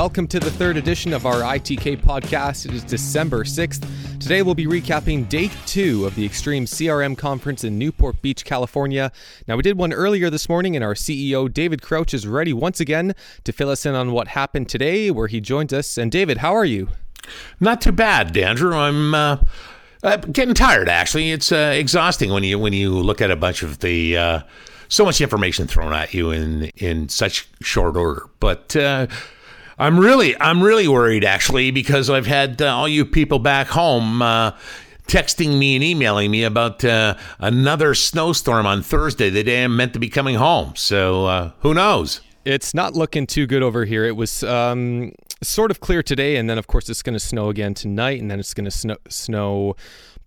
Welcome to the third edition of our ITK podcast. It is December 6th. Today we'll be recapping day two of the Extreme CRM conference in Newport Beach, California. Now, we did one earlier this morning, and our CEO, David Crouch, is ready once again to fill us in on what happened today, where he joined us. And, David, how are you? Not too bad, Andrew. I'm. Uh... Uh, getting tired, actually. It's uh, exhausting when you when you look at a bunch of the uh, so much information thrown at you in in such short order. But uh, I'm really, I'm really worried actually because I've had uh, all you people back home uh, texting me and emailing me about uh, another snowstorm on Thursday, the day I'm meant to be coming home. So uh, who knows? It's not looking too good over here. It was um, sort of clear today, and then of course it's going to snow again tonight, and then it's going to snow snow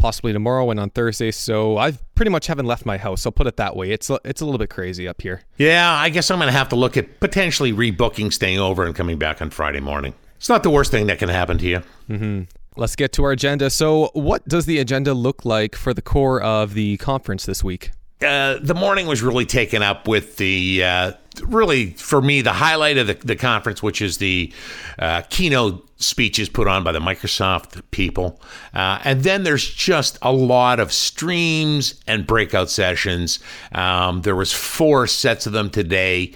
possibly tomorrow and on Thursday. So I've pretty much haven't left my house. I'll put it that way. It's it's a little bit crazy up here. Yeah, I guess I'm going to have to look at potentially rebooking, staying over, and coming back on Friday morning. It's not the worst thing that can happen to you. Mm-hmm. Let's get to our agenda. So, what does the agenda look like for the core of the conference this week? Uh, the morning was really taken up with the uh, really for me the highlight of the, the conference, which is the uh, keynote speeches put on by the Microsoft people, uh, and then there's just a lot of streams and breakout sessions. Um, there was four sets of them today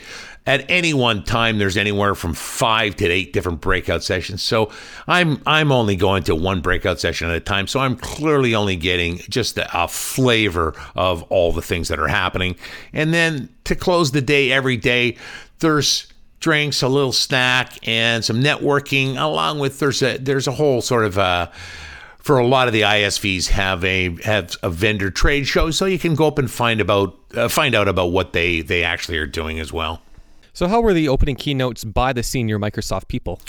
at any one time there's anywhere from five to eight different breakout sessions. So i'm i'm only going to one breakout session at a time. So i'm clearly only getting just a, a, flavor of all the things that are happening. And then to close the day every day there's drinks a little snack and some networking along with there's a there's a whole sort of uh for a lot of the ISVs have a have a vendor trade show, so you can go up and find about uh, find out about what they they actually are doing as well. So, how were the opening keynotes by the senior Microsoft people?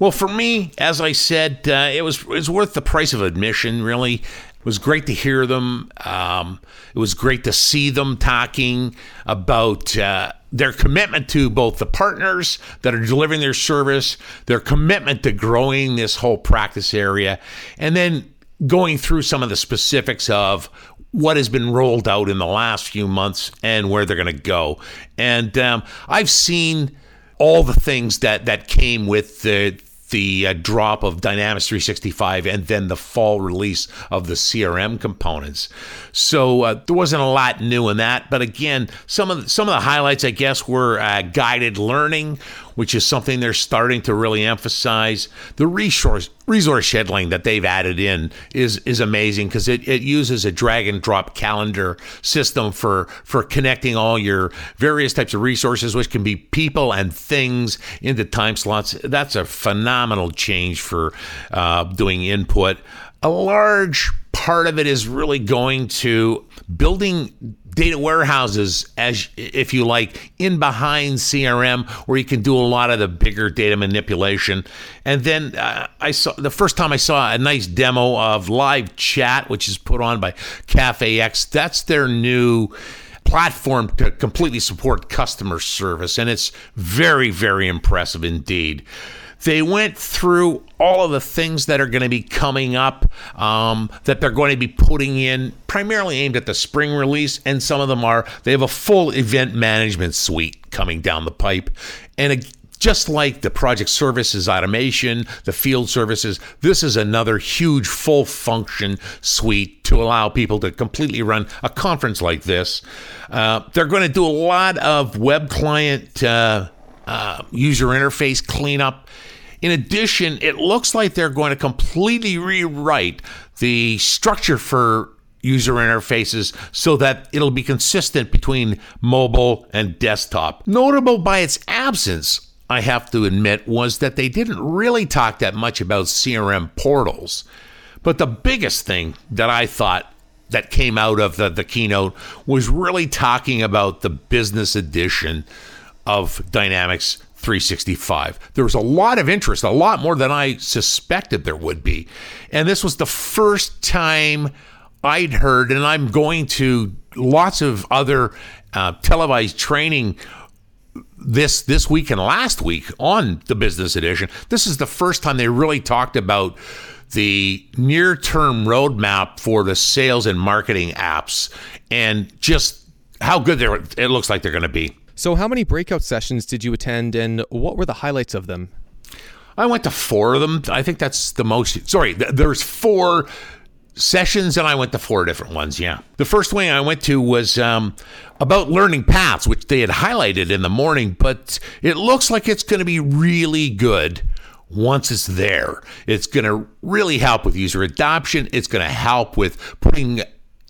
Well, for me, as I said, uh, it was it was worth the price of admission. Really, it was great to hear them. Um, it was great to see them talking about uh, their commitment to both the partners that are delivering their service, their commitment to growing this whole practice area, and then going through some of the specifics of what has been rolled out in the last few months and where they're going to go. And um, I've seen all the things that that came with the the uh, drop of Dynamics 365 and then the fall release of the CRM components. So uh, there wasn't a lot new in that, but again, some of the, some of the highlights, I guess, were uh, guided learning, which is something they're starting to really emphasize. The resource resource scheduling that they've added in is is amazing because it, it uses a drag and drop calendar system for for connecting all your various types of resources, which can be people and things into time slots. That's a phenomenal change for uh, doing input. A large part of it is really going to building data warehouses as if you like in behind crm where you can do a lot of the bigger data manipulation. And then uh, i saw the first time i saw a nice demo of live chat which is put on by CafeX that's their new platform to completely support customer service and it's very very impressive indeed they went through all of the things that are going to be coming up um, that they're going to be putting in, primarily aimed at the spring release, and some of them are. They have a full event management suite coming down the pipe, and just like the project services automation, the field services, this is another huge full function suite to allow people to completely run a conference like this. Uh, they're going to do a lot of web client uh, uh, user interface cleanup in addition, it looks like they're going to completely rewrite the structure for user interfaces so that it'll be consistent between mobile and desktop. Notable by its absence, I have to admit, was that they didn't really talk that much about CRM portals. But the biggest thing that I thought that came out of the, the keynote was really talking about the business edition of Dynamics 365. There was a lot of interest, a lot more than I suspected there would be. And this was the first time I'd heard, and I'm going to lots of other uh, televised training this this week and last week on the business edition. This is the first time they really talked about the near term roadmap for the sales and marketing apps and just how good it looks like they're going to be. So, how many breakout sessions did you attend, and what were the highlights of them? I went to four of them. I think that's the most. Sorry, th- there's four sessions, and I went to four different ones. Yeah. The first one I went to was um, about learning paths, which they had highlighted in the morning, but it looks like it's going to be really good once it's there. It's going to really help with user adoption. It's going to help with putting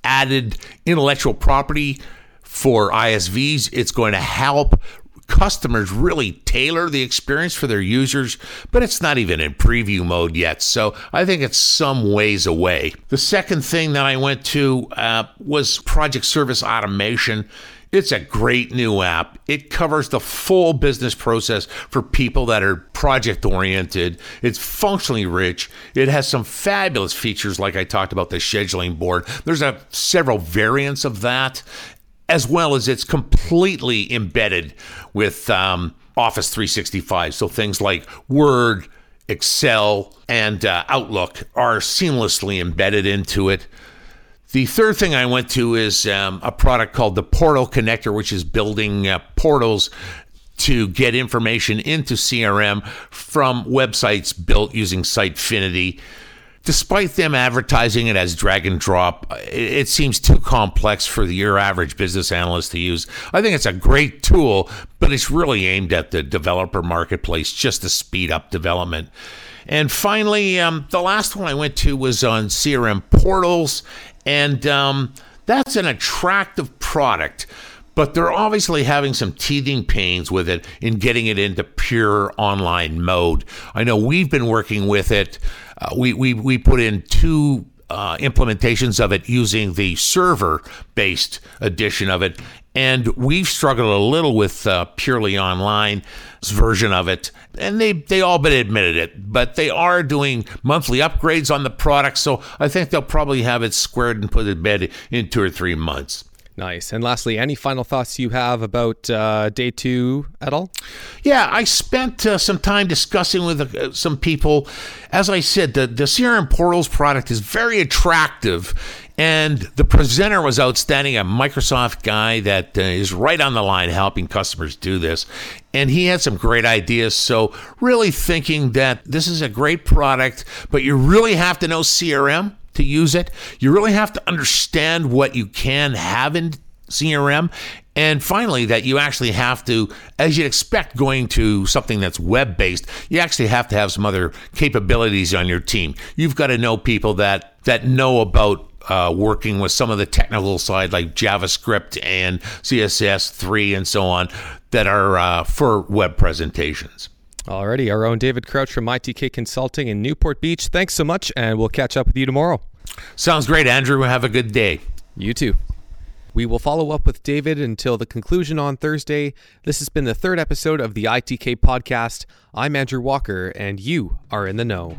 added intellectual property for ISVs. It's going to help customers really tailor the experience for their users, but it's not even in preview mode yet. So I think it's some ways away. The second thing that I went to uh, was Project Service Automation. It's a great new app. It covers the full business process for people that are project oriented. It's functionally rich. It has some fabulous features, like I talked about the scheduling board. There's a, several variants of that, as well as it's completely embedded with um, Office 365. So things like Word, Excel, and uh, Outlook are seamlessly embedded into it. The third thing I went to is um, a product called the Portal Connector, which is building uh, portals to get information into CRM from websites built using Sitefinity despite them advertising it as drag and drop, it, seems too complex for your average business analyst to use. I think it's a great tool, but it's really aimed at the developer marketplace just to speed up development. And finally, um, the last one I went to was on CRM portals, and um, that's an attractive product but they're obviously having some teething pains with it in getting it into pure online mode. I know we've been working with it uh, we, we, we put in two uh, implementations of it using the server based edition of it. And we've struggled a little with uh, purely online version of it. And they, they all but admitted it. But they are doing monthly upgrades on the product. So I think they'll probably have it squared and put in bed in two or three months. Nice. And lastly, any final thoughts you have about uh, day two at all? Yeah, I spent uh, some time discussing with uh, some people. As I said, the, the CRM Portals product is very attractive. And the presenter was outstanding, a Microsoft guy that uh, is right on the line helping customers do this. And he had some great ideas. So, really thinking that this is a great product, but you really have to know CRM to use it. You really have to understand what you can have in CRM. And finally, that you actually have to, as you'd expect going to something that's web based, you actually have to have some other capabilities on your team. You've got to know people that, that know about uh, working with some of the technical side like JavaScript and CSS3 and so on that are uh, for web presentations. Alrighty, our own David Crouch from ITK Consulting in Newport Beach. Thanks so much, and we'll catch up with you tomorrow. Sounds great, Andrew. Have a good day. You too. We will follow up with David until the conclusion on Thursday. This has been the third episode of the ITK podcast. I'm Andrew Walker, and you are in the know.